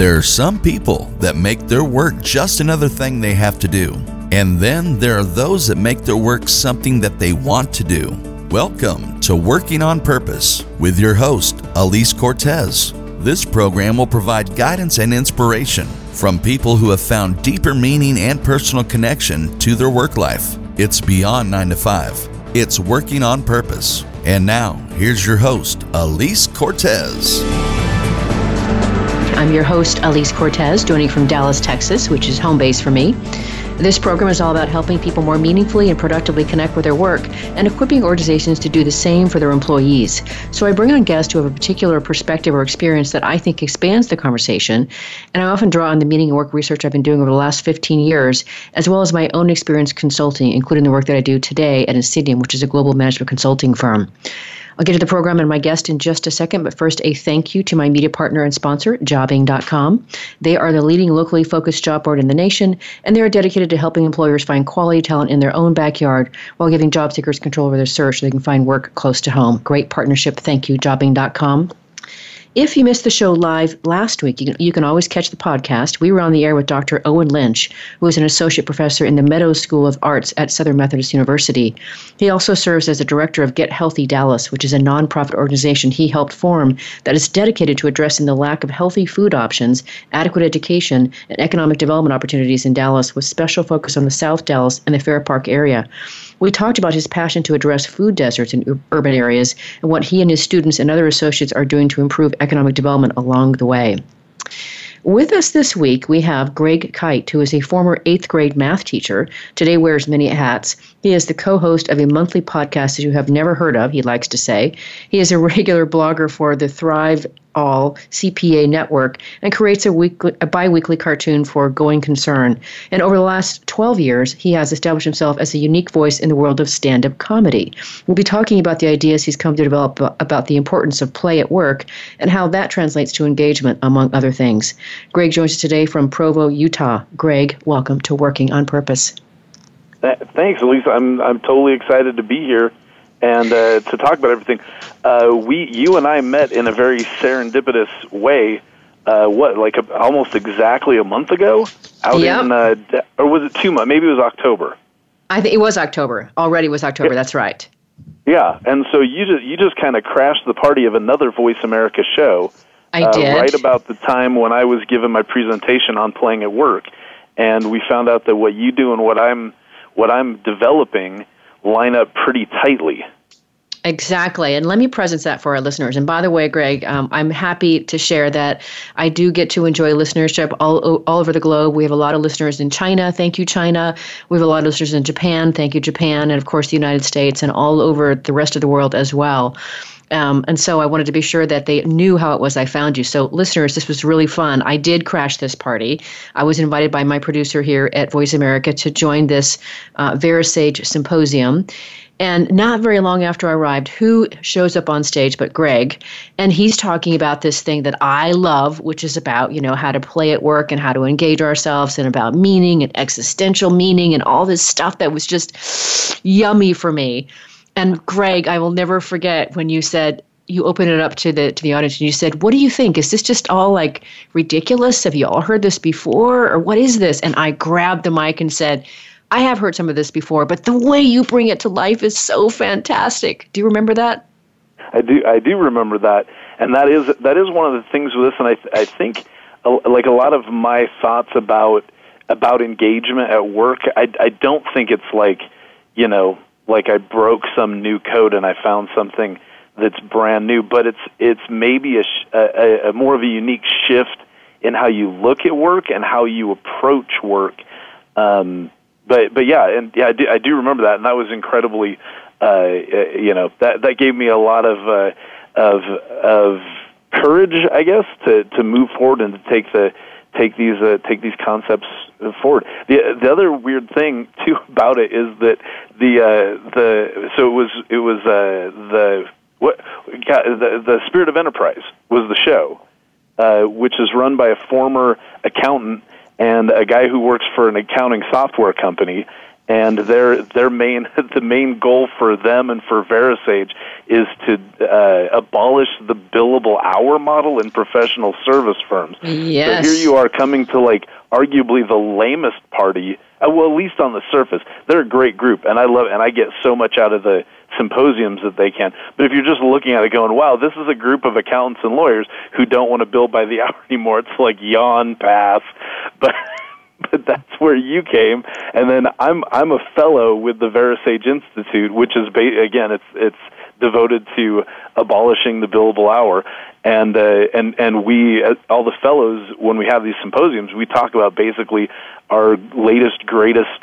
There are some people that make their work just another thing they have to do. And then there are those that make their work something that they want to do. Welcome to Working on Purpose with your host, Alise Cortez. This program will provide guidance and inspiration from people who have found deeper meaning and personal connection to their work life. It's beyond 9 to 5. It's Working on Purpose. And now, here's your host, Alise Cortez. I'm your host, Alise Cortez, joining from Dallas, Texas, which is home base for me. This program is all about helping people more meaningfully and productively connect with their work and equipping organizations to do the same for their employees. So I bring on guests who have a particular perspective or experience that I think expands the conversation. And I often draw on the meaning and work research I've been doing over the last 15 years, as well as my own experience consulting, including the work that I do today at Insigniam, which is a global management consulting firm. I'll get to the program and my guest in just a second, but first, a thank you to my media partner and sponsor, Jobing.com. They are the leading locally focused job board in the nation, and they are dedicated to helping employers find quality talent in their own backyard while giving job seekers control over their search so they can find work close to home. Great partnership. Thank you, Jobing.com. If you missed the show live last week, you can, you can always catch the podcast. We were on the air with Dr. Owen Lynch, who is an associate professor in the Meadows School of Arts at Southern Methodist University. He also serves as the director of Get Healthy Dallas, which is a nonprofit organization he helped form that is dedicated to addressing the lack of healthy food options, adequate education, and economic development opportunities in Dallas, with special focus on the South Dallas and the Fair Park area. We talked about his passion to address food deserts in ur- urban areas and what he and his students and other associates are doing to improve economic development along the way. With us this week, we have Greg Kyte, who is a former eighth grade math teacher. Today wears many hats. He is the co host of a monthly podcast that you have never heard of, he likes to say. He is a regular blogger for the Thrive all CPA network and creates a weekly a biweekly cartoon for Going Concern. And over the last 12 years, he has established himself as a unique voice in the world of stand-up comedy. We'll be talking about the ideas he's come to develop about the importance of play at work and how that translates to engagement among other things. Greg joins us today from Provo, Utah. Greg, welcome to Working on Purpose. Thanks, Alise. I'm I'm totally excited to be here and uh, to talk about everything. Uh, we, you and I met in a very serendipitous way. Uh, what, like a, almost exactly a month ago, out Yep. in, uh, De- or was it two months? Maybe it was October. I think it was October. Already was October. That's right. Yeah, and so you just you just kind of crashed the party of another Voice America show. I uh, did. right about the time when I was giving my presentation on playing at work, and we found out that what you do and what I'm what I'm developing line up pretty tightly. Exactly. And let me presence that for our listeners. And by the way, Greg, um, I'm happy to share that I do get to enjoy listenership all, all over the globe. We have a lot of listeners in China. Thank you, China. We have a lot of listeners in Japan. Thank you, Japan. And of course, the United States and all over the rest of the world as well. Um, and so I wanted to be sure that they knew how it was I found you. So, listeners, this was really fun. I did crash this party. I was invited by my producer here at Voice America to join this uh, VeraSage symposium. And not very long after I arrived, who shows up on stage but Greg? And he's talking about this thing that I love, which is about, you know, how to play at work and how to engage ourselves and about meaning and existential meaning and all this stuff that was just yummy for me. And Greg, I will never forget when you said, you opened it up to the to the audience and you said, "What do you think? Is this just all like ridiculous? Have you all heard this before, or what is this?" And I grabbed the mic and said, I have heard some of this before, but the way you bring it to life is so fantastic. Do you remember that? I do. I do remember that, and that is that is one of the things with this. And I I think uh, like a lot of my thoughts about about engagement at work. I I don't think it's like you know like I broke some new code and I found something that's brand new, but it's it's maybe a, a, a more of a unique shift in how you look at work and how you approach work. Um, but but yeah, and yeah, I do, I do remember that, and that was incredibly, uh, uh, you know, that that gave me a lot of uh, of of courage, I guess, to to move forward and to take the take these uh, take these concepts forward. The the other weird thing too about it is that the uh, the so it was it was uh, the what the the Spirit of Enterprise was the show, uh, which is run by a former accountant and a guy who works for an accounting software company and their their main the main goal for them and for VeraSage is to uh, abolish the billable hour model in professional service firms. Yes. So here you are coming to like arguably the lamest party. Uh, well, at least on the surface, they're a great group, and I love and I get so much out of the symposiums that they can. But if you're just looking at it going, wow, this is a group of accountants and lawyers who don't want to bill by the hour anymore, it's like yawn, pass. But but that's where you came. And then I'm I'm a fellow with the VeraSage Institute, which is ba- again it's it's devoted to abolishing the billable hour. And uh, and and we uh, all the fellows when we have these symposiums, we talk about basically our latest greatest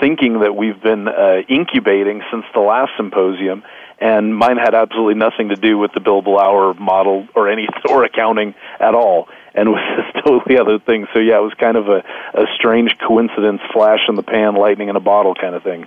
thinking that we've been uh, incubating since the last symposium, and mine had absolutely nothing to do with the billable hour model or any or accounting at all, and was this totally other thing. So yeah, it was kind of a, a strange coincidence, flash in the pan, lightning in a bottle kind of thing.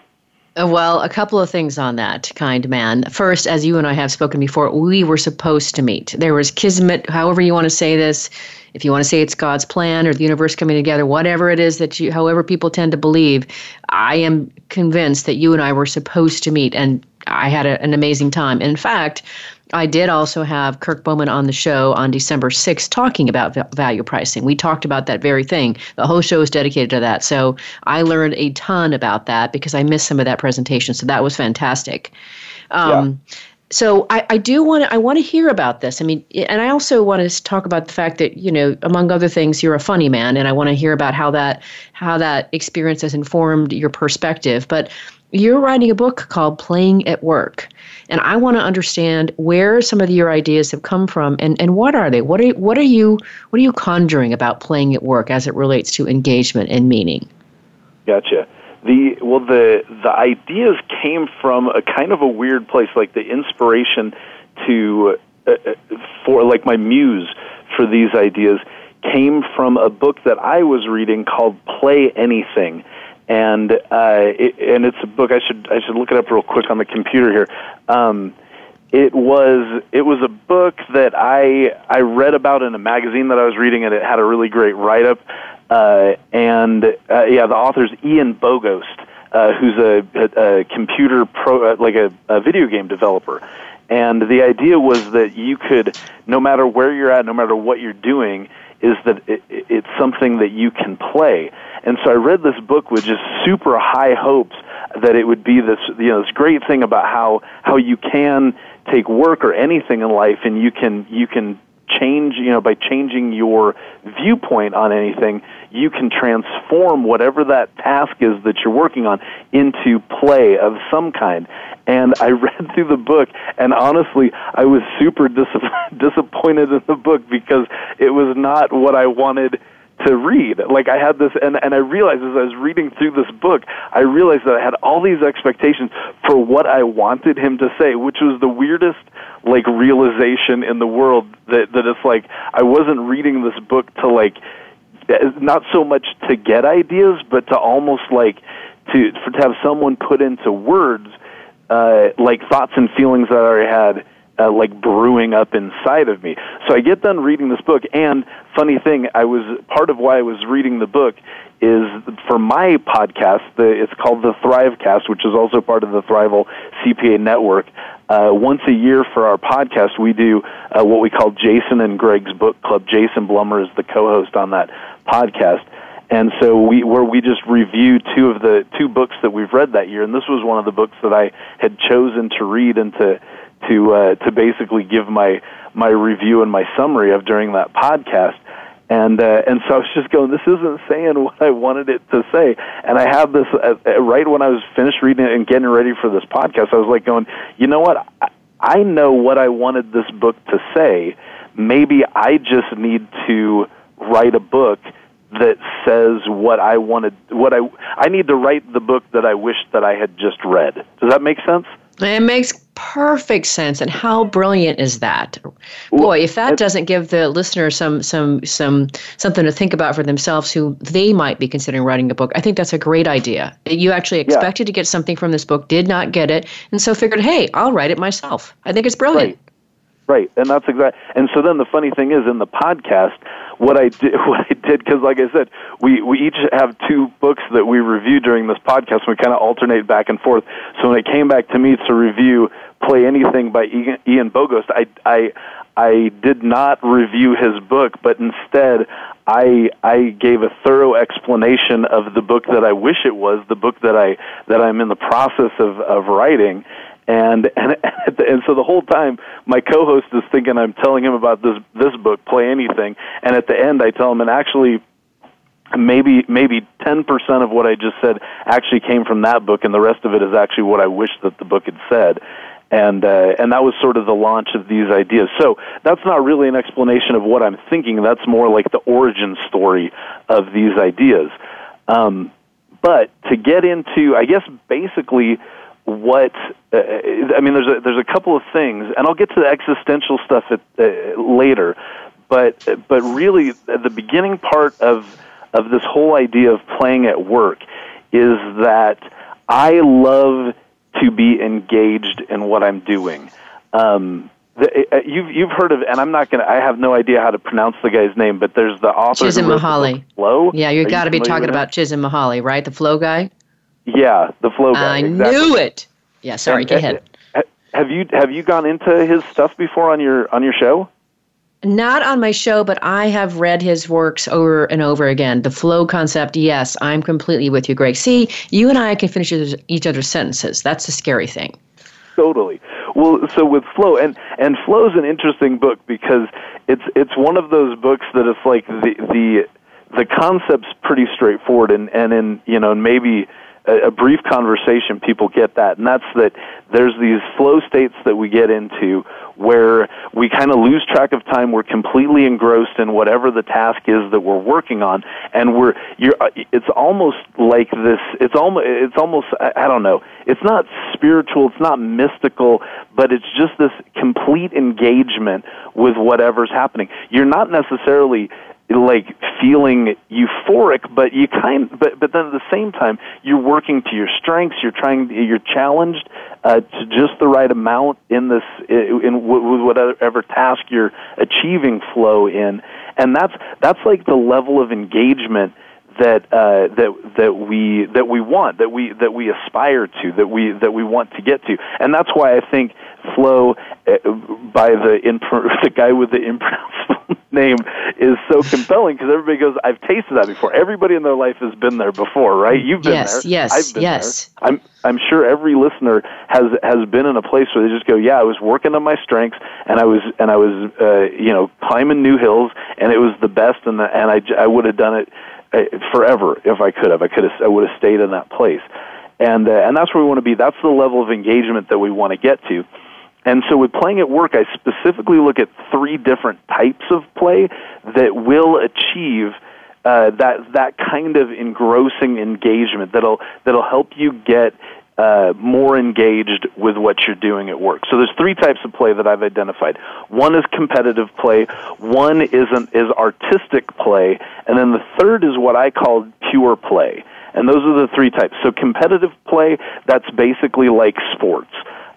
Uh, well, a couple of things on that, kind man. First, as you and I have spoken before, we were supposed to meet. There was kismet, however you want to say this. If you want to say it's God's plan or the universe coming together, whatever it is that you, however people tend to believe, I am convinced that you and I were supposed to meet, and I had a, an amazing time. In fact, I did also have Kirk Bowman on the show on December 6th talking about value pricing. We talked about that very thing. The whole show is dedicated to that. So I learned a ton about that because I missed some of that presentation. So that was fantastic. Um, yeah. So I, I do want to I want to hear about this. I mean, and I also want to talk about the fact that you know, among other things, you're a funny man, and I want to hear about how that how that experience has informed your perspective. But you're writing a book called Playing at Work. And I want to understand where some of your ideas have come from and, and what are they? What are what are you what are you conjuring about playing at work as it relates to engagement and meaning? Gotcha. The well the the ideas came from a kind of a weird place, like the inspiration to uh, uh for like my muse for these ideas came from a book that I was reading called Play Anything and uh, it, and it's a book. I should I should look it up real quick on the computer here. Um, it was it was a book that I I read about in a magazine that I was reading, and it had a really great write up. Uh, and uh, yeah, the author's Ian Bogost, uh, who's a, a, a computer pro, uh, like a, a video game developer. And the idea was that you could, no matter where you're at, no matter what you're doing, is that it, it's something that you can play. And so I read this book with just super high hopes that it would be this you know this great thing about how how you can take work or anything in life and you can you can change you know by changing your viewpoint on anything you can transform whatever that task is that you're working on into play of some kind and I read through the book, and honestly, I was super dis- disappointed in the book because it was not what I wanted to read. Like I had this, and and I realized as I was reading through this book, I realized that I had all these expectations for what I wanted him to say, which was the weirdest like realization in the world. That that it's like I wasn't reading this book to like not so much to get ideas, but to almost like to to have someone put into words uh, like thoughts and feelings that I already had uh, like brewing up inside of me. So I get done reading this book, and funny thing, I was part of why I was reading the book is for my podcast. The, it's called the Thrivecast, which is also part of the Thrival CPA network. Uh, once a year for our podcast, we do uh, what we call Jason and Greg's Book Club. Jason Blumer is the co-host on that podcast and so we where we just review two of the two books that we've read that year. And this was one of the books that I had chosen to read and to to uh, to basically give my my review and my summary of during that podcast. And uh, and so I was just going this isn't saying what I wanted it to say. And I had this uh, uh, right when I was finished reading it and getting ready for this podcast I was like going you know what? I, I know what I wanted this book to say. Maybe I just need to write a book that says what I wanted what I I need to write the book that I wish that I had just read. Does that make sense? It makes perfect sense. And how brilliant is that? Boy, if that doesn't give the listener some some some something to think about for themselves who they might be considering writing a book, I think that's a great idea. You actually expected yeah. to get something from this book, did not get it, and so figured, hey, I'll write it myself. I think it's brilliant. Right. Right, and that's exactly. And so then the funny thing is, in the podcast, what I did, what I did, because like I said, we we each have two books that we review during this podcast. We kind of alternate back and forth. So when it came back to me to review "Play Anything" by Ian Bogost, I I I did not review his book, but instead I I gave a thorough explanation of the book that I wish it was, the book that I that I'm in the process of of writing and and and so the whole time my co-host is thinking I'm telling him about this this book, Play Anything, and at the end I tell him, and actually maybe maybe 10% of what I just said actually came from that book, and the rest of it is actually what I wish that the book had said. And uh, and that was sort of the launch of these ideas. So that's not really an explanation of what I'm thinking. That's more like the origin story of these ideas. Um, but to get into, I guess, basically what uh, I mean. There's a there's a couple of things, and I'll get to the existential stuff at, uh, later. But but really, the beginning part of of this whole idea of playing at work is that I love to be engaged in what I'm doing. Um, the, uh, you've you've heard of, and I'm not gonna. I have no idea how to pronounce the guy's name, but there's the author. Csikszentmihalyi. Flow. Yeah, you got to be talking about Csikszentmihalyi, right? The flow guy. Yeah, the flow guy. I exactly. knew it. Yeah, sorry. And, go ahead. Have you have you gone into his stuff before on your on your show? Not on my show, but I have read his works over and over again. The flow concept, yes, I'm completely with you, Greg. See, you and I can finish each other's sentences. That's the scary thing. Totally. Well, so with flow, and and flow is an interesting book because it's it's one of those books that it's like the the the concept's pretty straightforward, and and in you know maybe a, a brief conversation, people get that, and that's that there's these flow states that we get into where we kind of lose track of time. We're completely engrossed in whatever the task is that we're working on, and we're you're. Uh, it's almost like this. It's almost. It's almost. I, I don't know. It's not spiritual. It's not mystical, but it's just this complete engagement with whatever's happening. You're not necessarily like feeling euphoric but you kind but but then at the same time you're working to your strengths you're trying you're challenged uh, to just the right amount in this in with whatever task you're achieving flow in. And that's that's like the level of engagement that uh, that that we that we want that we that we aspire to that we that we want to get to. And that's why I think flow uh, by the imp- the guy with the impronounceable name is so compelling because everybody goes I've tasted that before. Everybody in their life has been there before right? You've been yes, there. yes yes. there. I'm I'm sure every listener has has been in a place where they just go yeah I was working on my strengths and I was and I was uh, you know climbing new hills and it was the best and the, and I I would have done it forever if I could have. I could have. I would have stayed in that place, and uh, and that's where we want to be. That's the level of engagement that we want to get to. And so with playing at work, I specifically look at three different types of play that will achieve uh, that that kind of engrossing engagement that'll that'll help you get uh, more engaged with what you're doing at work. So there's three types of play that I've identified. One is competitive play, one is an, is artistic play, and then the third is what I call pure play. And those are the three types. So competitive play, that's basically like sports.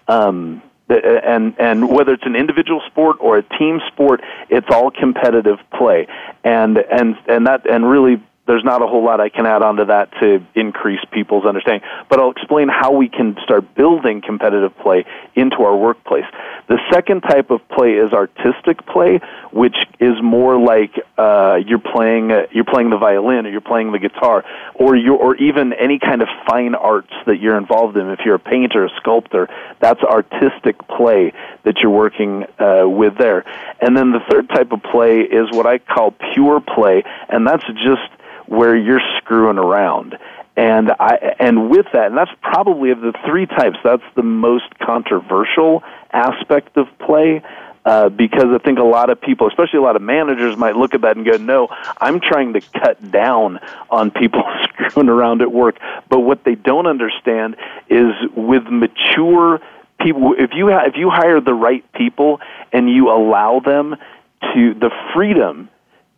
Um, and and whether it's an individual sport or a team sport, it's all competitive play, and and and that and really there's not a whole lot I can add on to that to increase people's understanding. But I'll explain how we can start building competitive play into our workplace. The second type of play is artistic play, which is more like uh, you're playing uh, you're playing the violin or you're playing the guitar, or you or even any kind of fine arts that you're involved in. If you're a painter, a sculptor, that's artistic play that you're working uh, with there. And then the third type of play is what I call pure play, and that's just where you're screwing around. And I and with that, and that's probably of the three types, that's the most controversial aspect of play. Uh, because I think a lot of people, especially a lot of managers, might look at that and go, "No, I'm trying to cut down on people screwing around at work." But what they don't understand is with mature people, if you ha- if you hire the right people and you allow them to the freedom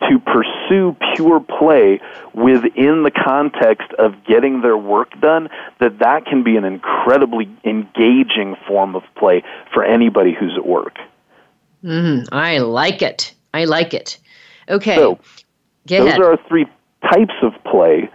to pursue pure play within the context of getting their work done that that can be an incredibly engaging form of play for anybody who's at work. Mm, i like it. I like it. Okay. So those ahead. are our three types of play.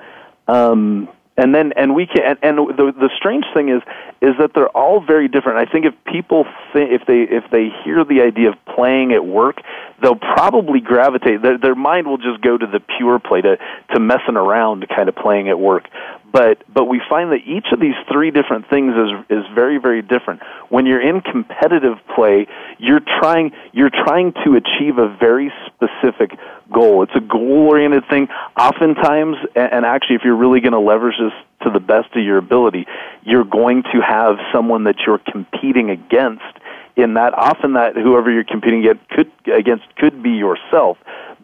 Um, and then and we can and, and the the strange thing is is that they're all very different. I think if people think if they if they hear the idea of playing at work, they'll probably gravitate. Their, their mind will just go to the pure play to to messing around, kind of playing at work. But but we find that each of these three different things is is very very different. When you're in competitive play, you're trying you're trying to achieve a very specific goal. It's a goal oriented thing. Oftentimes, and actually, if you're really going to leverage this to the best of your ability, you're going to have someone that you're competing against. In that, often that whoever you're competing against could, be yourself.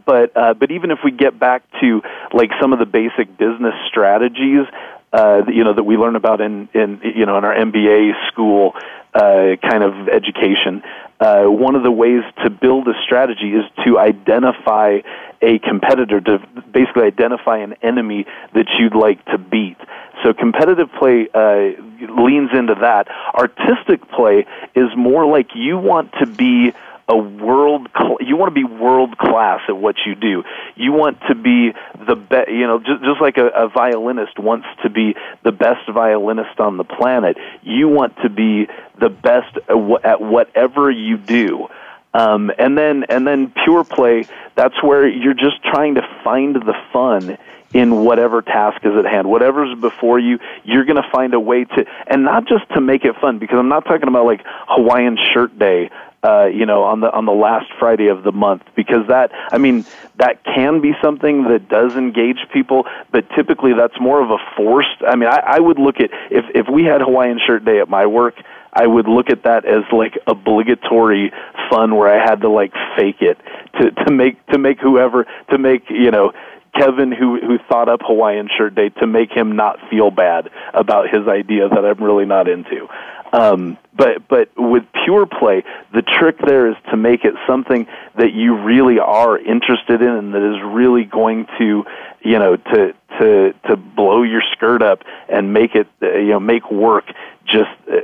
But uh, but even if we get back to like some of the basic business strategies, uh, you know that we learn about in in you know in our MBA school uh, kind of education. Uh, one of the ways to build a strategy is to identify a competitor, to basically identify an enemy that you'd like to beat. So competitive play uh, leans into that. Artistic play is more like you want to be a world cl- you want to be world class at what you do. You want to be the best you know just, just like a, a violinist wants to be the best violinist on the planet you want to be the best at whatever you do. Um, and then and then pure play that's where you're just trying to find the fun in whatever task is at hand. Whatever's before you, you're going to find a way to, and not just to make it fun, because I'm not talking about like Hawaiian shirt day, uh, you know, on the on the last Friday of the month, because that, I mean, that can be something that does engage people, but typically that's more of a forced. I mean, I, I would look at if if we had Hawaiian shirt day at my work. I would look at that as like obligatory fun where I had to like fake it to to make to make whoever to make you know Kevin who who thought up Hawaiian Shirt Day to make him not feel bad about his idea that I'm really not into. Um, but but with pure play, the trick there is to make it something that you really are interested in and that is really going to you know to to to blow your skirt up and make it uh, you know make work just uh,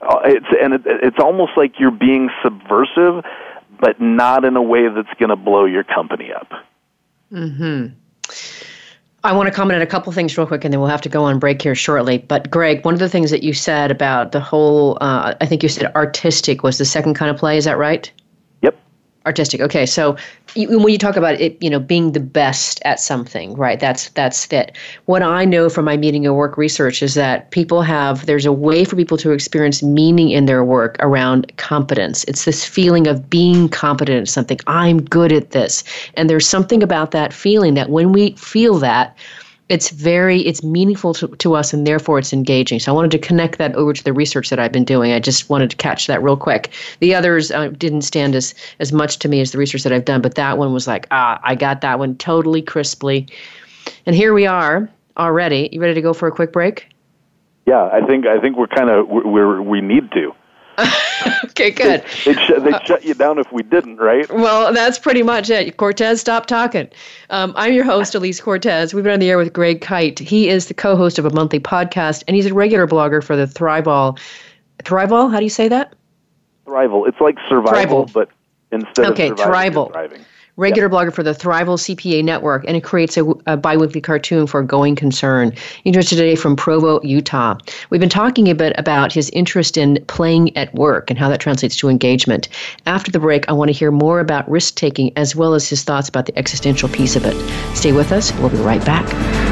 uh, it's and it, it's almost like you're being subversive but not in a way that's going to blow your company up. Hmm. I want to comment on a couple things real quick, and then we'll have to go on break here shortly. But Greg, one of the things that you said about the whole, uh, I think you said artistic was the second kind of play. Is that right? Artistic. Okay so when you talk about it you know being the best at something right that's that's it. What i know from my meaning of work research is that people have there's a way for people to experience meaning in their work around competence. It's this feeling of being competent at something. I'm good at this. And there's something about that feeling that when we feel that it's very it's meaningful to, to us and therefore it's engaging. So i wanted to connect that over to the research that i've been doing. I just wanted to catch that real quick. The others uh, didn't stand as as much to me as the research that i've done but that one was like ah i got that one totally crisply. And here we are already. You ready to go for a quick break? Yeah i think i think we're kind of we're we need to okay, good. they'd, sh- they'd uh, shut you down if we didn't, right? Well, that's pretty much it. Cortez, stop talking. Um, I'm your host, Alise Cortez. We've been on the air with Greg Kyte. He is the co host of a monthly podcast, and he's a regular blogger for the Thrival. Thrival? How do you say that? Thrival. It's like survival, Thrival. but instead okay, of surviving, thriving regular yep. blogger for the Thrival CPA Network, and it creates a, a biweekly cartoon for Going Concern. Interested today from Provo, Utah. We've been talking a bit about his interest in playing at work and how that translates to engagement. After the break, I want to hear more about risk taking as well as his thoughts about the existential piece of it. Stay with us. We'll be right back.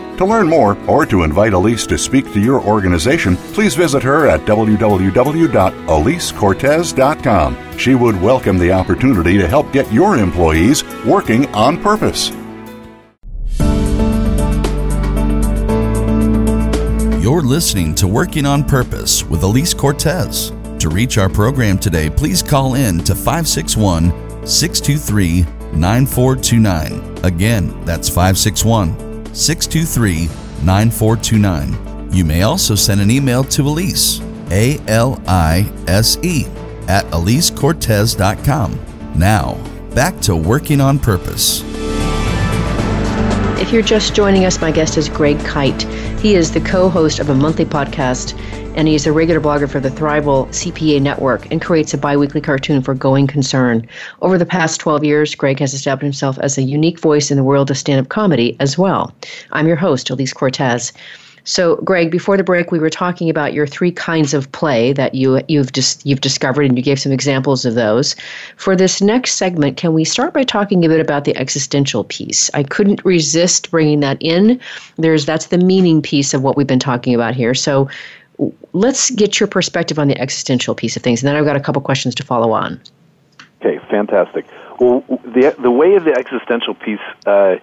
To learn more or to invite Alise to speak to your organization, please visit her at www.alisecortez.com. She would welcome the opportunity to help get your employees working on purpose. You're listening to Working on Purpose with Alise Cortez. To reach our program today, please call in to 561 623 9429. Again, that's 561 623 9429. You may also send an email to Alise, A L I S E, at AliseCortez.com. Now, back to working on purpose. If you're just joining us, my guest is Greg Kyte. He is the co host of a monthly podcast and he's a regular blogger for the Thrival CPA Network and creates a biweekly cartoon for Going Concern. Over the past 12 years, Greg has established himself as a unique voice in the world of stand up comedy as well. I'm your host, Alise Cortez. So, Greg, before the break, we were talking about your three kinds of play that you you've just you've discovered, and you gave some examples of those. For this next segment, can we start by talking a bit about the existential piece? I couldn't resist bringing that in. There's that's the meaning piece of what we've been talking about here. So, let's get your perspective on the existential piece of things, and then I've got a couple questions to follow on. Okay, fantastic. Well, the the way the existential piece uh,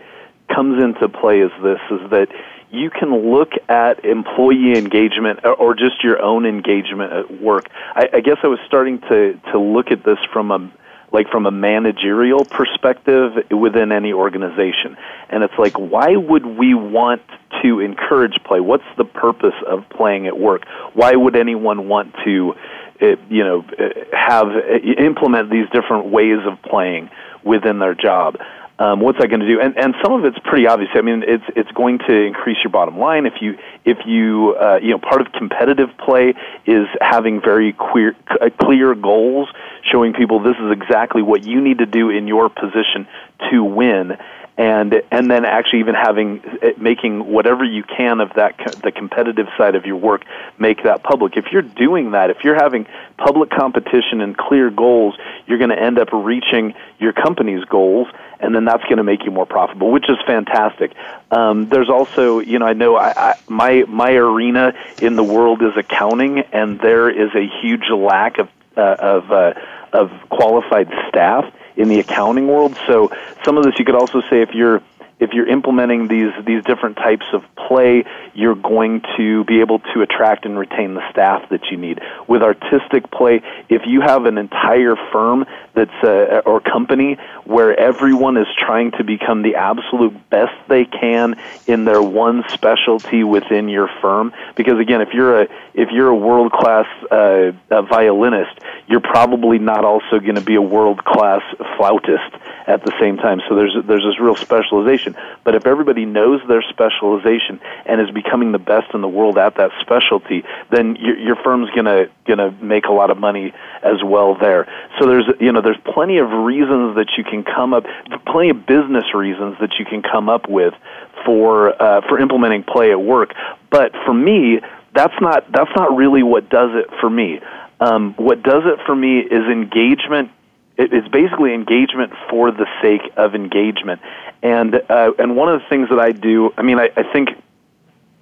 comes into play is this: is that you can look at employee engagement or just your own engagement at work. I, I guess I was starting to to look at this from a like from a managerial perspective within any organization. And it's like, why would we want to encourage play? What's the purpose of playing at work? Why would anyone want to, uh, you know, uh, have uh, implement these different ways of playing within their job? Um, what's that going to do? And and some of it's pretty obvious. I mean, it's it's going to increase your bottom line if you if you uh, you know part of competitive play is having very clear uh, clear goals, showing people this is exactly what you need to do in your position to win and and then actually even having eh, making whatever you can of that the competitive side of your work make that public. If you're doing that if you're having public competition and clear goals you're going to end up reaching your company's goals and then that's going to make you more profitable which is fantastic. Um, there's also you know i know I, I, my my arena in the world is accounting and there is a huge lack of uh, of uh, of qualified staff in the accounting world. So some of this you could also say if you're if you're implementing these these different types of play, you're going to be able to attract and retain the staff that you need. With artistic play, if you have an entire firm that's uh, or company where everyone is trying to become the absolute best they can in their one specialty within your firm, because again, if you're a if you're a world class uh, violinist, you're probably not also going to be a world class flautist at the same time. So there's there's this real specialization. But if everybody knows their specialization and is becoming the best in the world at that specialty, then your, your firm's gonna gonna make a lot of money as well there. So there's you know there's plenty of reasons that you can come up, plenty of business reasons that you can come up with for uh, for implementing play at work. But for me, that's not that's not really what does it for me. Um, what does it for me is engagement. It, it's basically engagement for the sake of engagement, and uh, and one of the things that I do. I mean, I, I think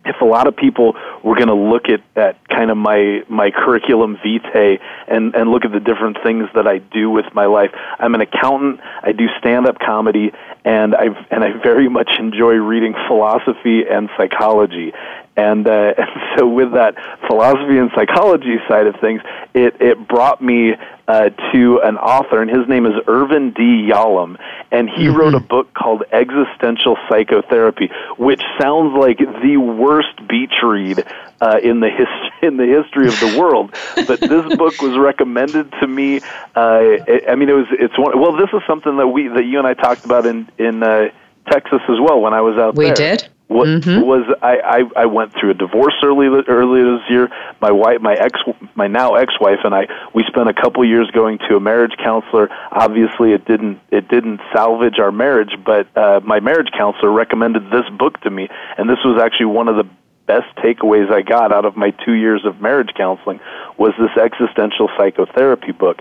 if a lot of people were going to look at, at kind of my my curriculum vitae and and look at the different things that I do with my life, I'm an accountant. I do stand up comedy, and I and I very much enjoy reading philosophy and psychology. And, uh, and so, with that philosophy and psychology side of things, it it brought me uh, to an author, and his name is Irvin D. Yalom, and he mm-hmm. wrote a book called Existential Psychotherapy, which sounds like the worst beach read uh, in the his- in the history of the world. but this book was recommended to me. Uh, I mean, it was it's one. Well, this is something that we that you and I talked about in in uh, Texas as well when I was out we there. We did. What mm-hmm. was I, I? I went through a divorce early earlier this year. My wife, my ex, my now ex-wife, and I, we spent a couple years going to a marriage counselor. Obviously, it didn't it didn't salvage our marriage, but uh, my marriage counselor recommended this book to me, and this was actually one of the best takeaways I got out of my two years of marriage counseling was this existential psychotherapy book,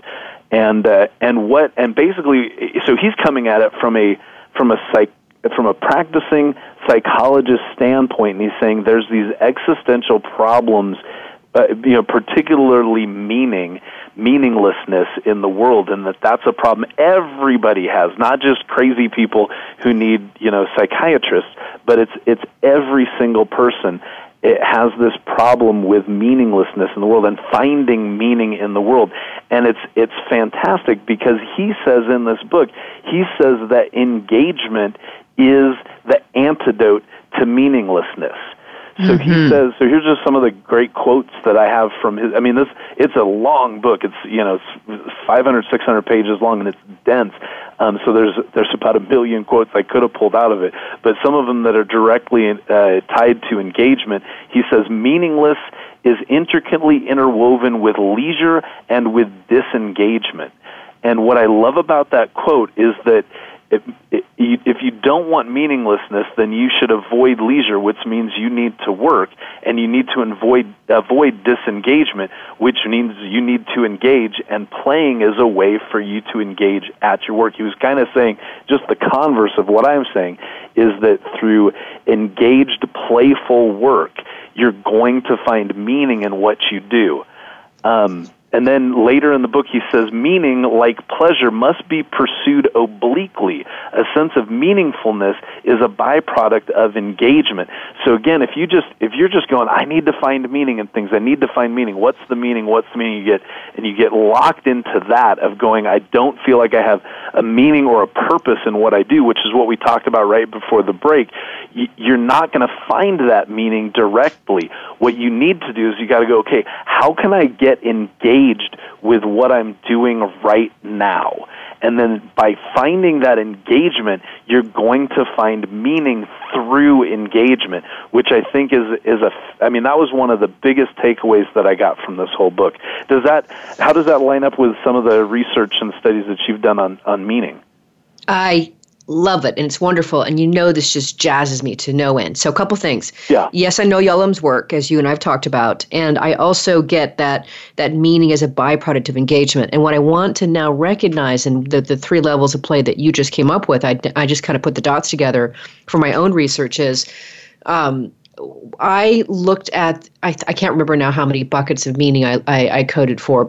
and uh, and what and basically, so he's coming at it from a from a psych from a practicing psychologist standpoint, and he's saying there's these existential problems, uh, you know, particularly meaning, meaninglessness in the world, and that that's a problem everybody has, not just crazy people who need, you know, psychiatrists, but it's it's every single person. It has this problem with meaninglessness in the world and finding meaning in the world. And it's it's fantastic because he says in this book he says that engagement is the antidote to meaninglessness. So mm-hmm. he says. So here's just some of the great quotes that I have from his. I mean, this it's a long book. It's you know, it's 500, 600 pages long, and it's dense. Um, so there's there's about a million quotes I could have pulled out of it, but some of them that are directly uh, tied to engagement. He says meaningless is intricately interwoven with leisure and with disengagement. And what I love about that quote is that if, if you don't want meaninglessness, then you should avoid leisure, which means you need to work, and you need to avoid avoid disengagement, which means you need to engage. And playing is a way for you to engage at your work. He was kind of saying just the converse of what I'm saying is that through engaged, playful work, you're going to find meaning in what you do. Um, and then later in the book, he says, meaning, like pleasure, must be pursued obliquely. A sense of meaningfulness is a byproduct of engagement. So again, if you just if you're just going, I need to find meaning in things. I need to find meaning. What's the meaning? What's the meaning? You get and you get locked into that of going, I don't feel like I have a meaning or a purpose in what I do, which is what we talked about right before the break. You're not going to find that meaning directly. What you need to do is you got to go, okay, how can I get engaged? Engaged with what I'm doing right now. And then by finding that engagement, you're going to find meaning through engagement, which I think is is a. I mean, that was one of the biggest takeaways that I got from this whole book. Does that? How does that line up with some of the research and studies that you've done on on meaning? I love it and it's wonderful and you know this just jazzes me to no end. So a couple things. Yeah. Yes i know Yalom's work as you and i've talked about and i also get that that meaning as a byproduct of engagement. And what i want to now recognize and the, the three levels of play that you just came up with i, I just kind of put the dots together for my own research is um, I looked at, I, I, can't remember now how many buckets of meaning I, I, I, coded for.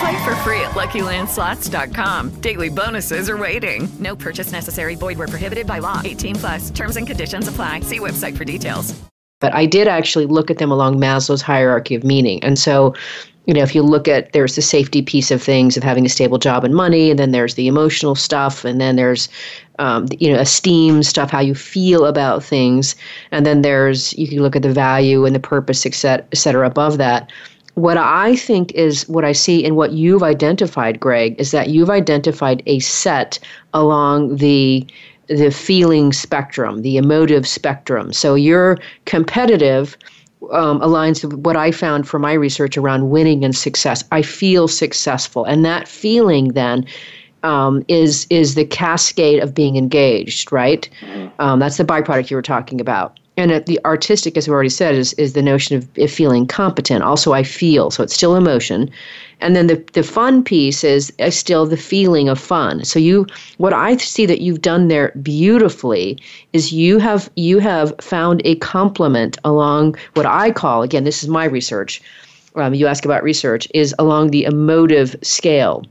Play for free at LuckyLandSlots.com. Daily bonuses are waiting. No purchase necessary. Void were prohibited by law. 18 plus. Terms and conditions apply. See website for details. But I did actually look at them along Maslow's hierarchy of meaning, and so you know, if you look at there's the safety piece of things of having a stable job and money, and then there's the emotional stuff, and then there's um, you know esteem stuff, how you feel about things, and then there's you can look at the value and the purpose, et cetera, et cetera above that. What I think is what I see and what you've identified, Greg, is that you've identified a set along the the feeling spectrum, the emotive spectrum. So you're competitive um, aligns with what I found from my research around winning and success. I feel successful, and that feeling then um, is is the cascade of being engaged. Right, mm-hmm. um, that's the byproduct you were talking about. And the artistic, as we already said, is, is the notion of, feeling competent. Also, I feel, so it's still emotion. And then the, the fun piece is, is still the feeling of fun. So you, what I see that you've done there beautifully is you have you have found a complement along what I call again, this is my research. Um, you ask about research is along the emotive scale.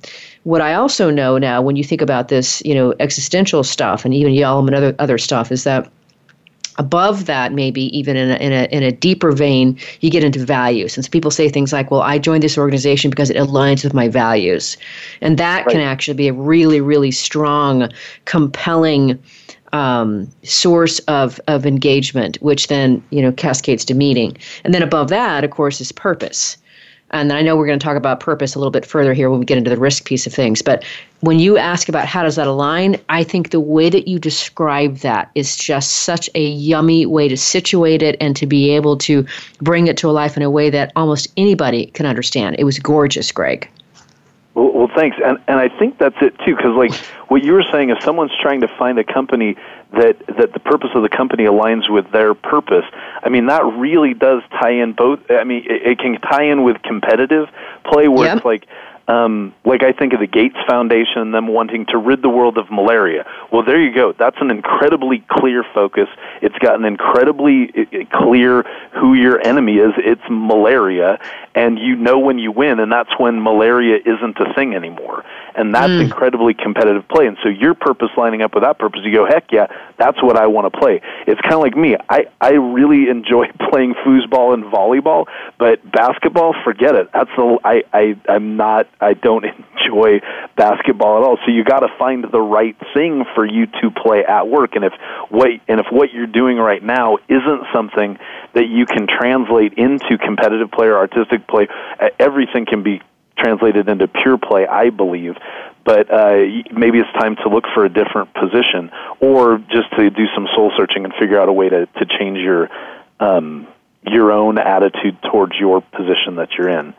What I also know now, when you think about this, you know, existential stuff and even Yalom and other other stuff, is that above that maybe even in a, in a, in a deeper vein you get into values. Since people say things like well i joined this organization because it aligns with my values. And that right. can actually be a really really strong compelling um, source of, of engagement which then you know cascades to meaning. And then above that of course is purpose and I know we're going to talk about purpose a little bit further here when we get into the risk piece of things. But when you ask about how does that align, I think the way that you describe that is just such a yummy way to situate it and to be able to bring it to life in a way that almost anybody can understand. It was gorgeous, Greg. Well, well, thanks, and and I think that's it too, because like what you were saying, if someone's trying to find a company that that the purpose of the company aligns with their purpose, I mean that really does tie in both. I mean, it, it can tie in with competitive play, where yep. it's like um, like I think of the Gates Foundation and them wanting to rid the world of malaria. Well, there you go. That's an incredibly clear focus. It's got an incredibly clear who your enemy is. It's malaria, and you know when you win, and that's when malaria isn't a thing anymore. And that's mm. incredibly competitive play. And so your purpose lining up with that purpose, you go, heck yeah, that's what I want to play. It's kind of like me. I I really enjoy playing foosball and volleyball, but basketball, forget it. That's the I I I'm not I don't enjoy basketball at all. So you got to find the right thing for you to play at work. And if what and if what you're doing right now isn't something that you can translate into competitive play or artistic play, everything can be translated into pure play, I believe. But uh, maybe it's time to look for a different position, or just to do some soul searching and figure out a way to to change your um, your own attitude towards your position that you're in.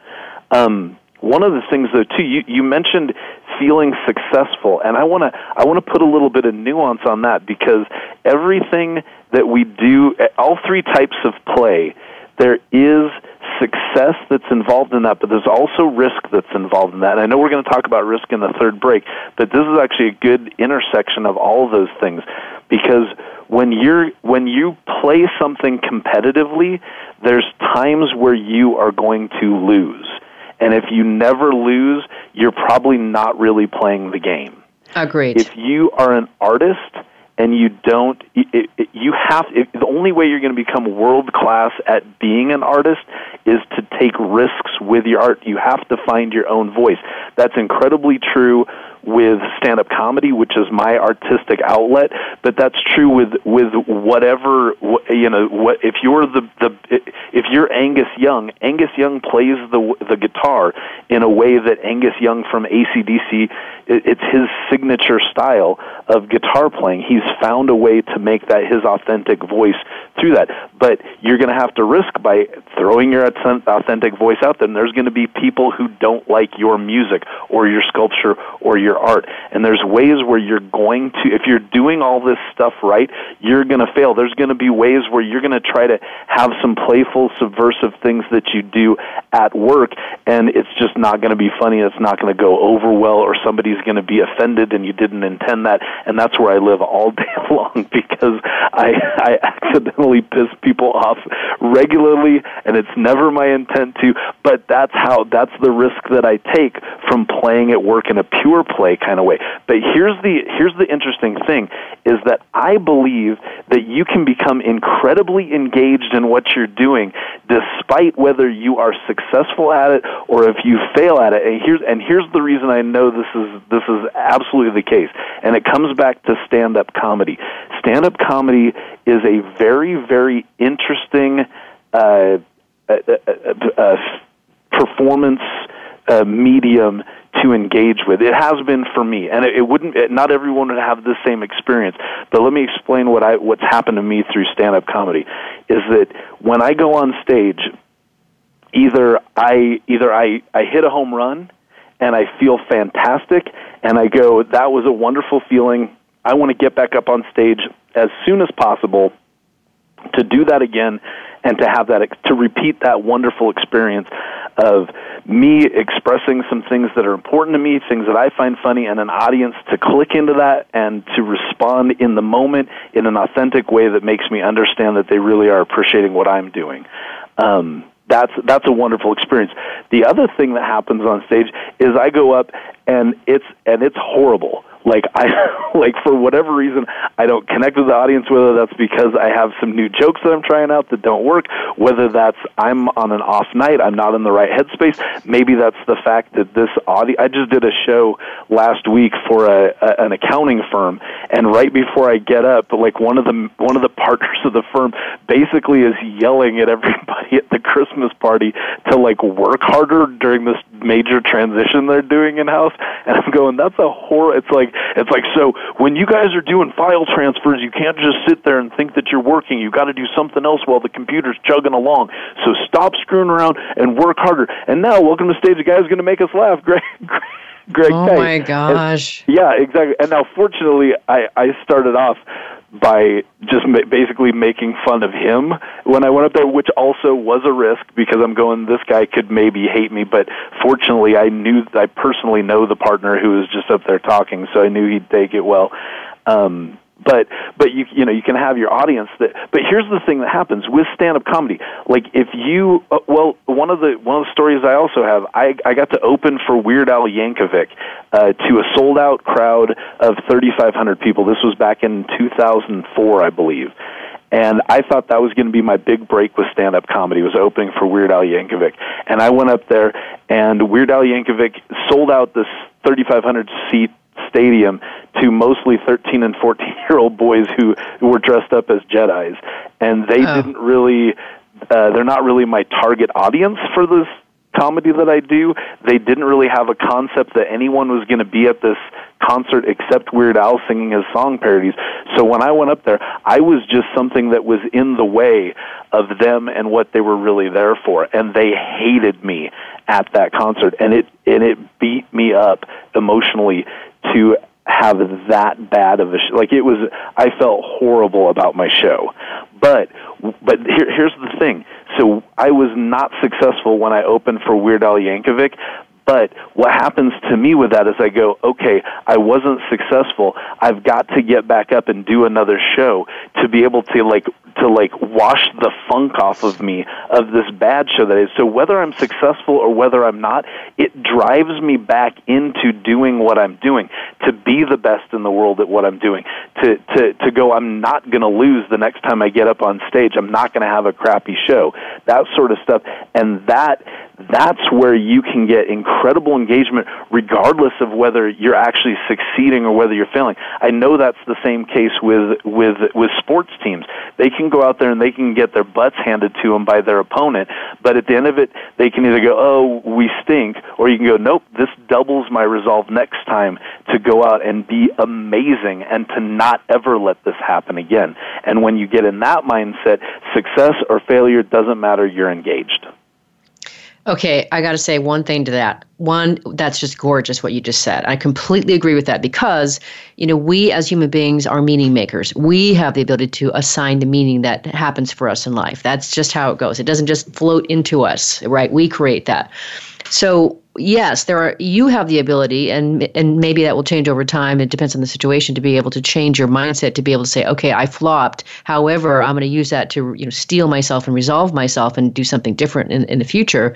Um, one of the things though too you, you mentioned feeling successful and i want to i want to put a little bit of nuance on that because everything that we do all three types of play there is success that's involved in that but there's also risk that's involved in that. And i know we're going to talk about risk in the third break but this is actually a good intersection of all of those things because when you're when you play something competitively there's times where you are going to lose and if you never lose, you're probably not really playing the game. Agreed. If you are an artist and you don't, it, it, you have, it, the only way you're going to become world class at being an artist is to take risks with your art. You have to find your own voice. That's incredibly true with stand up comedy, which is my artistic outlet, but that's true with with whatever you know. What if you're the the if you're Angus Young? Angus Young plays the the guitar in a way that Angus Young from ACDC. It's his signature style of guitar playing. He's found a way to make that his authentic voice through that. But you're going to have to risk by throwing your authentic voice out there. And there's going to be people who don't like your music or your sculpture or your art. And there's ways where you're going to, if you're doing all this stuff right, you're going to fail. There's going to be ways where you're going to try to have some playful, subversive things that you do at work, and it's just not going to be funny. It's not going to go over well, or somebody's going to be offended, and you didn't intend that. And that's where I live all day long because I, I accidentally piss people off regularly, and it's never my intent to. But that's how that's the risk that I take from playing at work in a pure play kind of way. But here's the here's the interesting thing is that I believe that you can become incredibly engaged in what you're doing despite whether you are successful at it or if you fail at it. And here's and here's the reason I know this is this is absolutely the case. And it comes back to stand-up comedy. Stand-up comedy is a very very interesting uh, uh, uh, uh performance uh, medium to engage with. It has been for me, and it, it wouldn't. It, not everyone would have the same experience. But let me explain what I what's happened to me through stand-up comedy. Is that when I go on stage, either I either I I hit a home run, and I feel fantastic, and I go, that was a wonderful feeling. I want to get back up on stage as soon as possible to do that again and to have that to repeat that wonderful experience of me expressing some things that are important to me, things that I find funny, and an audience to click into that and to respond in the moment in an authentic way that makes me understand that they really are appreciating what I'm doing. Um, that's that's a wonderful experience. The other thing that happens on stage is I go up and it's and it's horrible. Like I like for whatever reason I don't connect with the audience whether that's because I have some new jokes that I'm trying out that don't work whether that's I'm on an off night I'm not in the right headspace. Maybe that's the fact that this audio I just did a show last week for a, a an accounting firm and right before I get up like one of the one of the partners of the firm basically is yelling at everybody at the Christmas party to like work harder during this major transition they're doing in house and I'm going that's a horror it's like it's like so when you guys are doing file transfers, you can't just sit there and think that you're working. You got to do something else while the computer's chugging along. So stop screwing around and work harder. And now, welcome to stage. The guy's going to make us laugh, Greg. Greg. Oh my gosh! And, yeah, exactly. And now, fortunately, I I started off by just ma- basically making fun of him when I went up there, which also was a risk because I'm going, this guy could maybe hate me, but fortunately I knew, I personally know the partner who was just up there talking, so I knew he'd take it well. Um, but but you you know you can have your audience that but here's the thing that happens with stand up comedy. Like if you uh, well one of the one of the stories I also have I I got to open for Weird Al Yankovic uh, to a sold out crowd of 3500 people. This was back in 2004 I believe. And I thought that was going to be my big break with stand-up comedy was opening for Weird Al Yankovic, and I went up there, and Weird Al Yankovic sold out this 3,500 seat stadium to mostly 13 and 14 year old boys who, who were dressed up as Jedi's, and they oh. didn't really. Uh, they're not really my target audience for this comedy that I do. They didn't really have a concept that anyone was going to be at this concert except Weird Al singing his song parodies. So when I went up there, I was just something that was in the way of them and what they were really there for, and they hated me at that concert, and it and it beat me up emotionally to have that bad of a sh- like it was I felt horrible about my show. But but here, here's the thing. So I was not successful when I opened for Weird Al Yankovic, but what happens to me with that is I go, okay, I wasn't successful. I've got to get back up and do another show to be able to like to like wash the funk off of me of this bad show that is. So whether I'm successful or whether I'm not, it drives me back into doing what I'm doing to be the best in the world at what I'm doing. To to to go, I'm not going to lose the next time I get up on stage. I'm not going to have a crappy show. That sort of stuff, and that that's where you can get incredible engagement regardless of whether you're actually succeeding or whether you're failing. I know that's the same case with with with sports teams. They can go out there and they can get their butts handed to them by their opponent, but at the end of it, they can either go, "Oh, we stink," or you can go, "Nope, this doubles my resolve next time to go out and be amazing and to not ever let this happen again." And when you get in that mindset, success or failure doesn't matter, you're engaged. Okay, I got to say one thing to that. One, that's just gorgeous what you just said. I completely agree with that because, you know, we as human beings are meaning makers. We have the ability to assign the meaning that happens for us in life. That's just how it goes. It doesn't just float into us, right? We create that. So, yes, there are you have the ability and and maybe that will change over time. It depends on the situation to be able to change your mindset to be able to say, "Okay, I flopped. However, I'm going to use that to, you know, steel myself and resolve myself and do something different in in the future."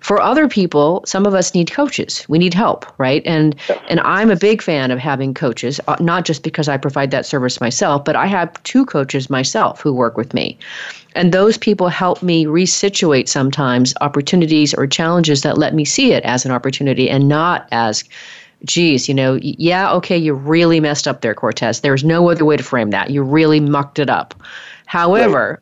For other people some of us need coaches we need help right and and i'm a big fan of having coaches uh, not just because i provide that service myself but i have two coaches myself who work with me and those people help me resituate sometimes opportunities or challenges that let me see it as an opportunity and not as geez, you know, yeah, okay, you really messed up there, Cortez. There's no other way to frame that. You really mucked it up. However,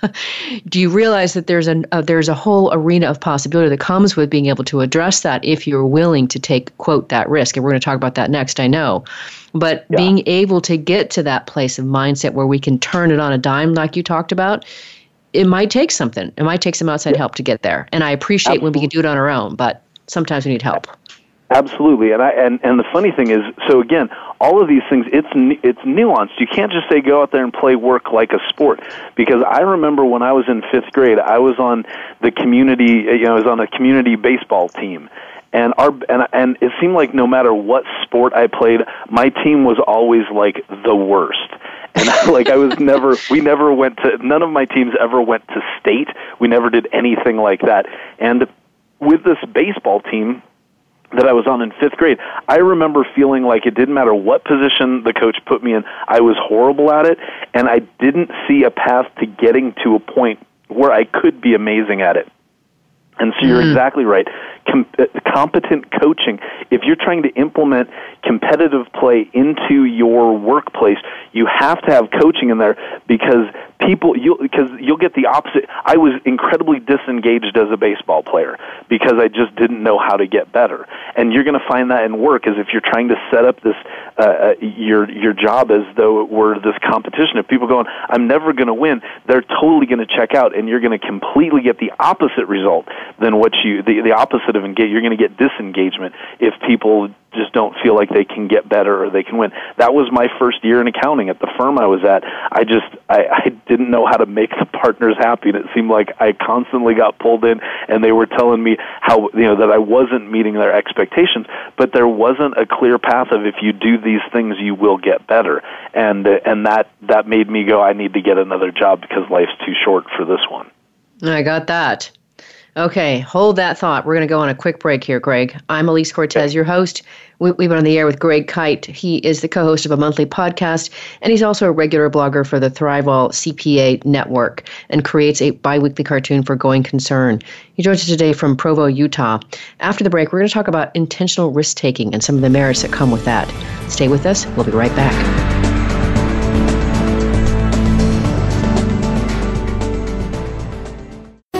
do you realize that there's a uh, there's a whole arena of possibility that comes with being able to address that if you're willing to take quote that risk, and we're going to talk about that next. I know, but yeah. being able to get to that place of mindset where we can turn it on a dime, like you talked about, it might take something. It might take some outside yeah. help to get there. And I appreciate Absolutely. when we can do it on our own, but sometimes we need help. Absolutely, and I and and the funny thing is, so again, all of these things, it's it's nuanced. You can't just say go out there and play work like a sport, because I remember when I was in fifth grade, I was on the community, you know, I was on a community baseball team, and our and and it seemed like no matter what sport I played, my team was always like the worst. And like I was never we never went to none of my teams ever went to state. We never did anything like that. And with this baseball team, that I was on in fifth grade, I remember feeling like it didn't matter what position the coach put me in, I was horrible at it, and I didn't see a path to getting to a point where I could be amazing at it. And so you're mm. exactly right. Com- competent coaching. If you're trying to implement competitive play into your workplace, you have to have coaching in there because people you because you'll get the opposite. I was incredibly disengaged as a baseball player because I just didn't know how to get better. And you're going to find that in work is if you're trying to set up this uh, uh, your your job as though it were this competition. If people going, I'm never going to win, they're totally going to check out, and you're going to completely get the opposite result than what you the the opposite of engage. You're going to get disengagement if people just don't feel like they can get better or they can win. That was my first year in accounting at the firm I was at. I just I, I didn't know how to make the partners happy, and it seemed like I constantly got pulled in, and they were telling me how you know that I wasn't meeting their expectations, but there wasn't a clear path of if you do these things, you will get better, and and that that made me go, I need to get another job because life's too short for this one. I got that. Okay, hold that thought. We're going to go on a quick break here, Greg. I'm Alise Cortez, your host. We, have been on the air with Greg Kyte. He is the co host of a monthly podcast, and he's also a regular blogger for the Thriveal CPA Network and creates a bi weekly cartoon for Going Concern. He joins us today from Provo, Utah. After the break, we're going to talk about intentional risk taking and some of the merits that come with that. Stay with us, we'll be right back.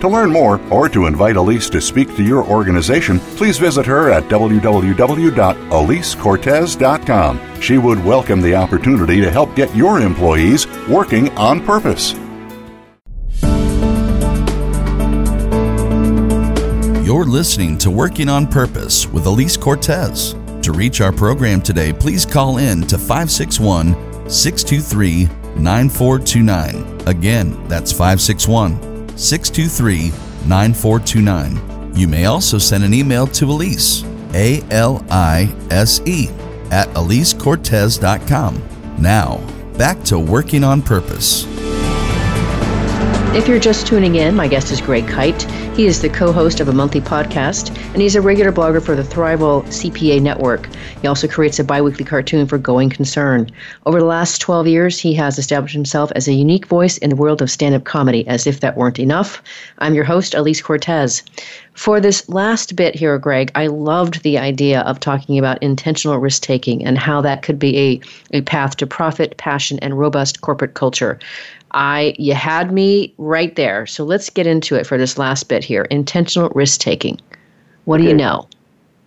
To learn more or to invite Alise to speak to your organization, please visit her at www.alisecortez.com. She would welcome the opportunity to help get your employees working on purpose. You're listening to Working on Purpose with Alise Cortez. To reach our program today, please call in to 561 623 9429. Again, that's 561 623 9429. You may also send an email to Alise, A L I S E, at alisecortez.com. Now, back to working on purpose. If you're just tuning in, my guest is Greg Kyte. He is the co host of a monthly podcast, and he's a regular blogger for the Thriveal CPA Network. He also creates a bi weekly cartoon for Going Concern. Over the last 12 years, he has established himself as a unique voice in the world of stand up comedy, as if that weren't enough. I'm your host, Alise Cortez. For this last bit here, Greg, I loved the idea of talking about intentional risk taking and how that could be a, a path to profit, passion, and robust corporate culture. I you had me right there. So let's get into it for this last bit here. Intentional risk taking. What do you know?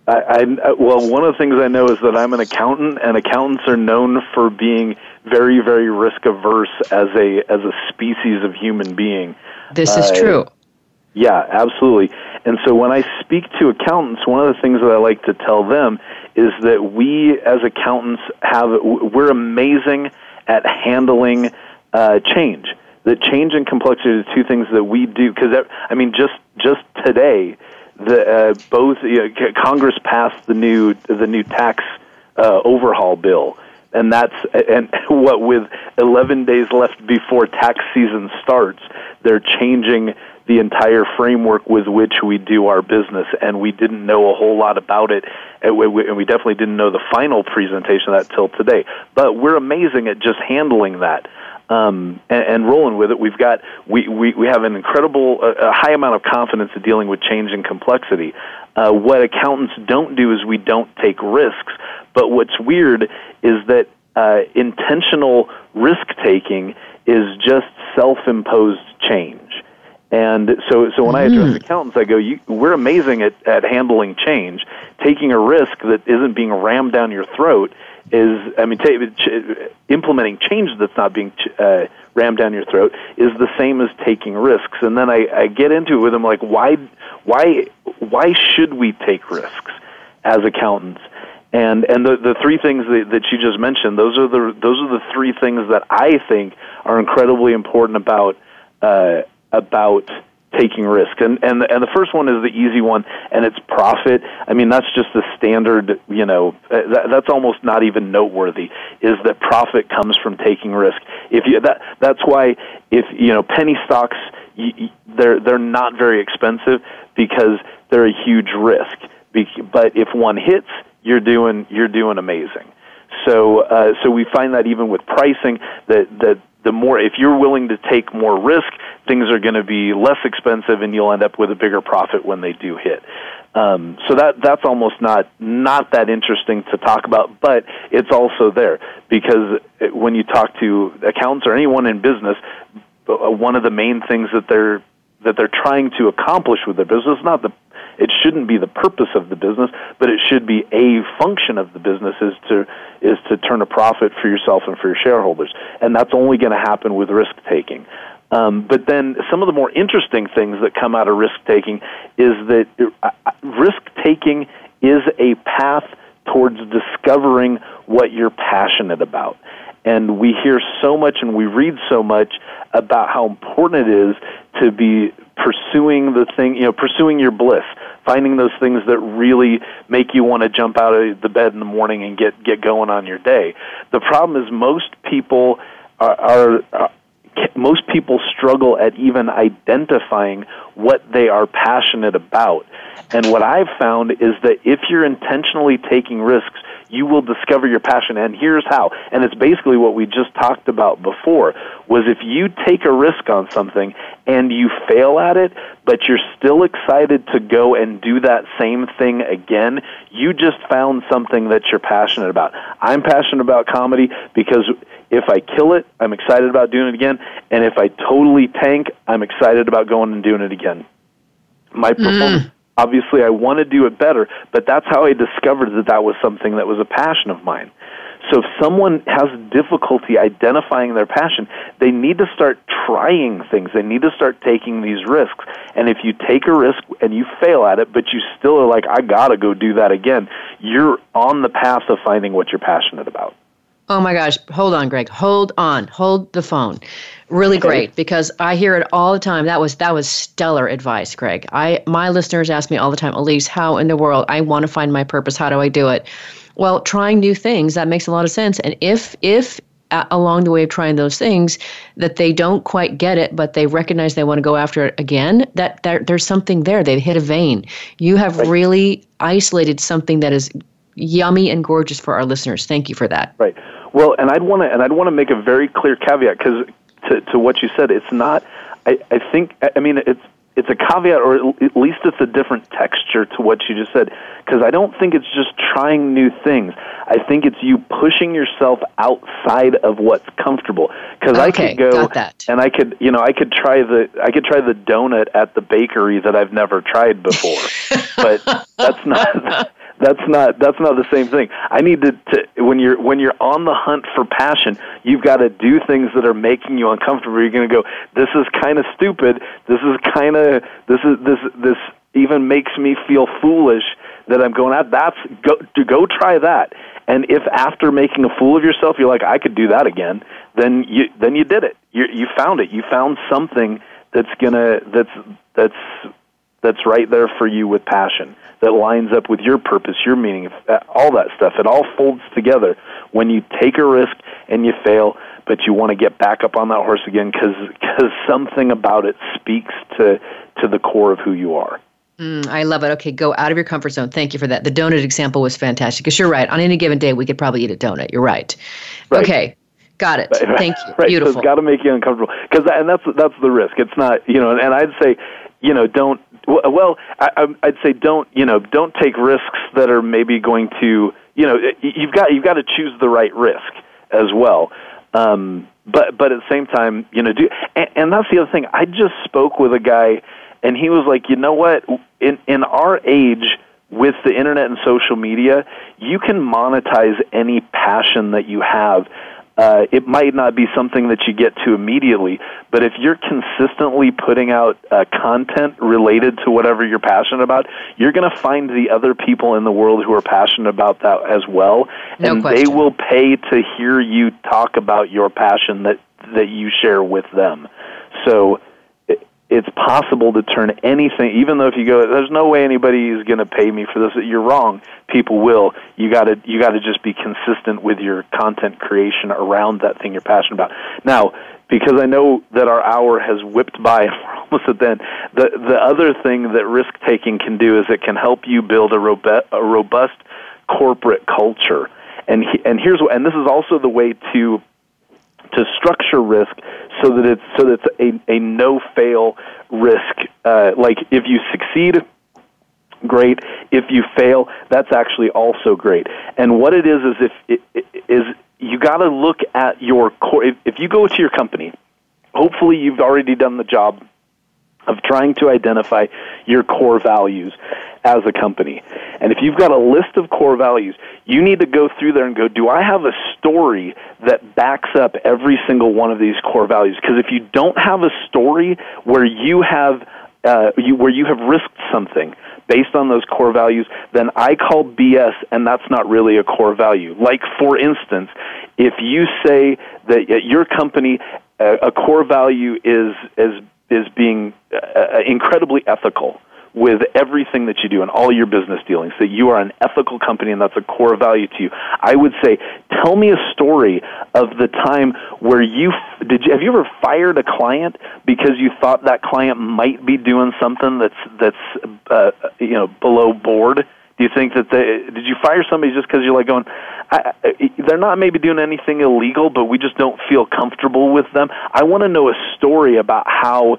I, I well, one of the things I know is that I'm an accountant, and accountants are known for being very, very risk averse as a as a species of human being. This is Uh, true. Yeah, absolutely. And so when I speak to accountants, one of the things that I like to tell them is that we as accountants have we're amazing at handling uh, change. That change and complexity the two things that we do. Because I mean, just just today, the uh, both you know, Congress passed the new the new tax uh, overhaul bill, and that's and what with 11 days left before tax season starts, they're changing the entire framework with which we do our business, and we didn't know a whole lot about it, and we, and we definitely didn't know the final presentation of that till today. But we're amazing at just handling that. Um, and, and rolling with it, we've got we, we, we have an incredible, uh, a high amount of confidence in dealing with change and complexity. Uh, what accountants don't do is we don't take risks. But what's weird is that uh, intentional risk taking is just self-imposed change. And so, so when I address accountants, I go, you, "We're amazing at, at handling change. Taking a risk that isn't being rammed down your throat is, I mean, ch- implementing change that's not being ch- uh, rammed down your throat is the same as taking risks." And then I, I get into it with them, like, why, why, why should we take risks as accountants? And and the the three things that, that you just mentioned, those are the those are the three things that I think are incredibly important about uh, about taking risk. And and and the first one is the easy one, and it's profit. I mean, that's just the standard. You know, uh, that, that's almost not even noteworthy. Is that profit comes from taking risk? If you that that's why if you know penny stocks, y y they're they're not very expensive because they're a huge risk. But if one hits, you're doing you're doing amazing. So uh, so we find that even with pricing that that the more if you're willing to take more risk, things are going to be less expensive, and you'll end up with a bigger profit when they do hit. Um, so that that's almost not not that interesting to talk about, but it's also there because when you talk to accountants or anyone in business, one of the main things that they're that they're trying to accomplish with their business not the it shouldn't be the purpose of the business, but it should be a function of the business is to is to turn a profit for yourself and for your shareholders, and that's only going to happen with risk taking. Um, but then some of the more interesting things that come out of risk taking is that risk taking is a path towards discovering what you're passionate about. And we hear so much and we read so much about how important it is to be pursuing the thing, you know, pursuing your bliss, finding those things that really make you want to jump out of the bed in the morning and get get going on your day. The problem is most people are, are most people struggle at even identifying what they are passionate about. And what I've found is that if you're intentionally taking risks, you will discover your passion and here's how and it's basically what we just talked about before was if you take a risk on something and you fail at it but you're still excited to go and do that same thing again you just found something that you're passionate about i'm passionate about comedy because if i kill it i'm excited about doing it again and if i totally tank i'm excited about going and doing it again my mm. performance obviously I want to do it better, but that's how I discovered that that was something that was a passion of mine. So if someone has difficulty identifying their passion, they need to start trying things. They need to start taking these risks. And if you take a risk and you fail at it, but you still are like, I got to go do that again, you're on the path of finding what you're passionate about. Oh my gosh, hold on, Greg. Hold on. Hold the phone. Really great because I hear it all the time. That was that was stellar advice, Greg. I my listeners ask me all the time, Alise, how in the world I want to find my purpose? How do I do it? Well, trying new things that makes a lot of sense. And if if along the way of trying those things that they don't quite get it, but they recognize they want to go after it again, that, that there's something there. They've hit a vein. You have really isolated something that is yummy and gorgeous for our listeners. Thank you for that. Right. Well, and I'd want to and I'd want to make a very clear caveat because to to what you said, it's not. I, I think I mean it's it's a caveat, or at least it's a different texture to what you just said. Because I don't think it's just trying new things. I think it's you pushing yourself outside of what's comfortable. Because okay, I could go and I could, you know, I could try the I could try the donut at the bakery that I've never tried before, but that's not. That's not that's not the same thing. I need to, to when you're when you're on the hunt for passion, you've got to do things that are making you uncomfortable. You're going to go, this is kind of stupid. This is kind of this is this this even makes me feel foolish that I'm going out. That's go to go try that. And if after making a fool of yourself, you're like, I could do that again, then you then you did it. You you found it. You found something that's gonna that's that's that's right there for you with passion that lines up with your purpose, your meaning, uh, all that stuff. It all folds together when you take a risk and you fail, but you want to get back up on that horse again because something about it speaks to to the core of who you are. Mm, I love it. Okay, go out of your comfort zone. Thank you for that. The donut example was fantastic because you're right. On any given day, we could probably eat a donut. You're right. Right. Okay. Got it. Right, Thank you. Right, Beautiful. So it's got to make you uncomfortable because, and that's that's the risk. It's not, you know, and I'd say, you know, don't. Well, I, I'd say don't, you know, don't take risks that are maybe going to, you know, you've got you've got to choose the right risk as well. Um, but but at the same time, you know, do and, and that's the other thing. I just spoke with a guy, and he was like, you know what, in in our age with the internet and social media, you can monetize any passion that you have. Uh, it might not be something that you get to immediately, but if you're consistently putting out uh, content related to whatever you're passionate about, you're going to find the other people in the world who are passionate about that as well, No and question. they will pay to hear you talk about your passion that that you share with them. So it's possible to turn anything, even though if you go, there's no way anybody is going to pay me for this. You're wrong. People will. You got to you got to just be consistent with your content creation around that thing you're passionate about. Now, because I know that our hour has whipped by, we're almost at the end. The the other thing that risk taking can do is it can help you build a robust a robust corporate culture. And he, and here's what, and this is also the way to to structure risk so that it's so that it's a, a no fail risk. Uh, like if you succeed, great. If you fail, that's actually also great. And what it is is if it, it, is you got to look at your core. If, if you go to your company, hopefully you've already done the job of trying to identify your core values as a company. And if you've got a list of core values, you need to go through there and go, do I have a story that backs up every single one of these core values? Because if you don't have a story where you have uh, you, where you have risked something based on those core values, then I call BS, and that's not really a core value. Like, for instance, if you say that at your company uh, a core value is is is being uh, incredibly ethical with everything that you do and all your business dealings that you are an ethical company and that's a core value to you. I would say tell me a story of the time where you did you have you ever fired a client because you thought that client might be doing something that's that's uh, you know below board? Do you think that they did you fire somebody just because you're like going I, they're not maybe doing anything illegal but we just don't feel comfortable with them. I want to know a story about how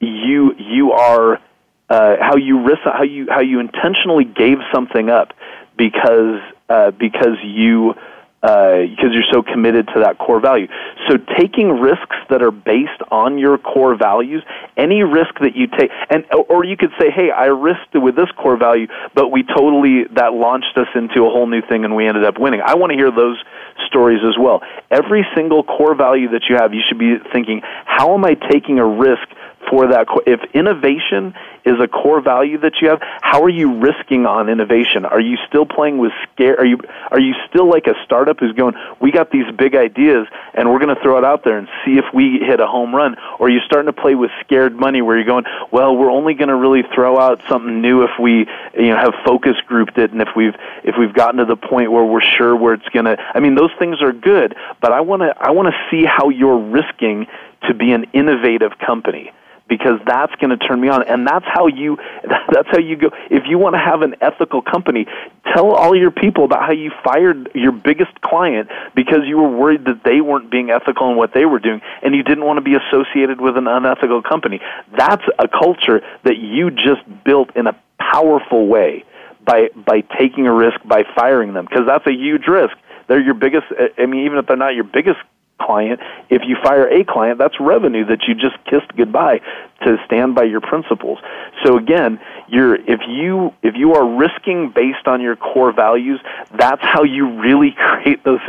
you you are uh, how you risk how you how you intentionally gave something up because uh, because you uh, because you're so committed to that core value. So taking risks that are based on your core values, any risk that you take, and or you could say, hey, I risked with this core value, but we totally that launched us into a whole new thing, and we ended up winning. I want to hear those stories as well. Every single core value that you have, you should be thinking, how am I taking a risk? For that. If innovation is a core value that you have, how are you risking on innovation? Are you still playing with scare? Are you are you still like a startup who's going, we got these big ideas and we're going to throw it out there and see if we hit a home run? Or are you starting to play with scared money where you're going, well, we're only going to really throw out something new if we you know have focus grouped it and if we've if we've gotten to the point where we're sure where it's going to. I mean, those things are good, but I want to I want to see how you're risking to be an innovative company because that's going to turn me on. And that's how you that's how you go. If you want to have an ethical company tell all your people about how you fired your biggest client because you were worried that they weren't being ethical in what they were doing and you didn't want to be associated with an unethical company. That's a culture that you just built in a powerful way by by taking a risk by firing them because that's a huge risk. They're your biggest i mean even if they're not your biggest client. If you fire a client, that's revenue that you just kissed goodbye to stand by your principles. So again, you're if you if you are risking based on your core values, that's how you really create those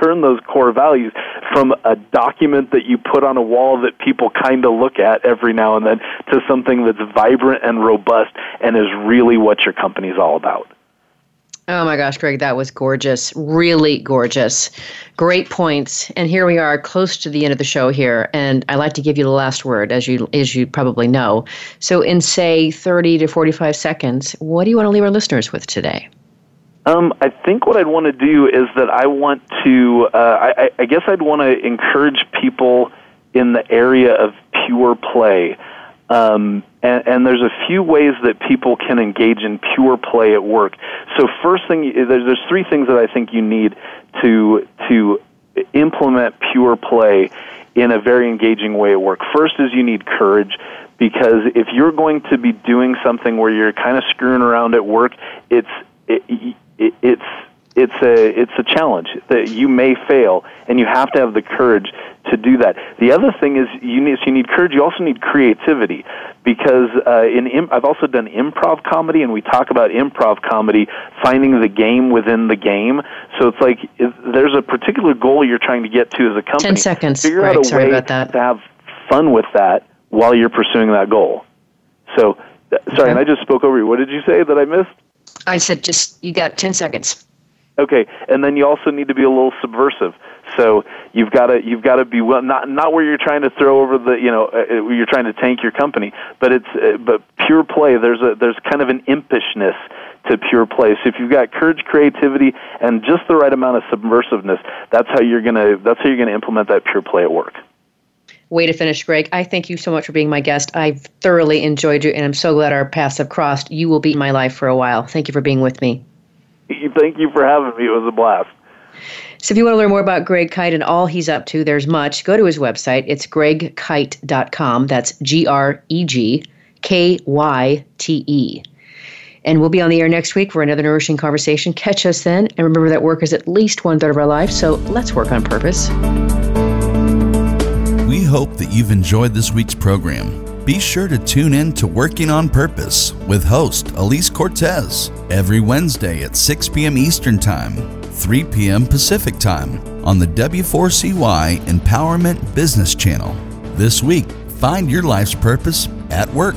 turn those core values from a document that you put on a wall that people kind of look at every now and then to something that's vibrant and robust and is really what your company's all about. Oh my gosh, Greg, that was gorgeous. Really gorgeous. Great points. And here we are close to the end of the show here, and I like to give you the last word as you as you probably know. So in say 30 to 45 seconds, what do you want to leave our listeners with today? Um, I think what I'd want to do is that I want to, uh, I, I guess I'd want to encourage people in the area of pure play. Um, and, and, there's a few ways that people can engage in pure play at work. So first thing, there's, there's three things that I think you need to to implement pure play in a very engaging way at work. First is you need courage because if you're going to be doing something where you're kind of screwing around at work, it's it, it, it's it's a it's a challenge that you may fail, and you have to have the courage to do that. The other thing is you need so you need courage. You also need creativity because uh, in Im- I've also done improv comedy, and we talk about improv comedy finding the game within the game. So it's like if there's a particular goal you're trying to get to as a company. Ten seconds. Figure right, out a way to have fun with that while you're pursuing that goal. So, uh, sorry, okay. and I just spoke over you. What did you say that I missed? I said just you got ten seconds. Okay, and then you also need to be a little subversive. So you've got to you've got to be well not not where you're trying to throw over the you know uh, uh, you're trying to tank your company, but it's uh, but pure play. There's a there's kind of an impishness to pure play. So if you've got courage, creativity, and just the right amount of subversiveness, that's how you're gonna that's how you're gonna implement that pure play at work. Way to finish, Greg. I thank you so much for being my guest. I've thoroughly enjoyed you, and I'm so glad our paths have crossed. You will be in my life for a while. Thank you for being with me. Thank you for having me. It was a blast. So if you want to learn more about Greg Kyte and all he's up to, there's much. Go to his website. It's gregkyte.com. That's G R E G K Y T E. And we'll be on the air next week for another nourishing conversation. Catch us then. And remember that work is at least one third of our life, so let's work on purpose. We hope that you've enjoyed this week's program. Be sure to tune in to Working on Purpose with host Alise Cortez every Wednesday at 6 p.m. Eastern Time, 3 p.m. Pacific Time on the W4CY Empowerment Business Channel. This week, find your life's purpose at work.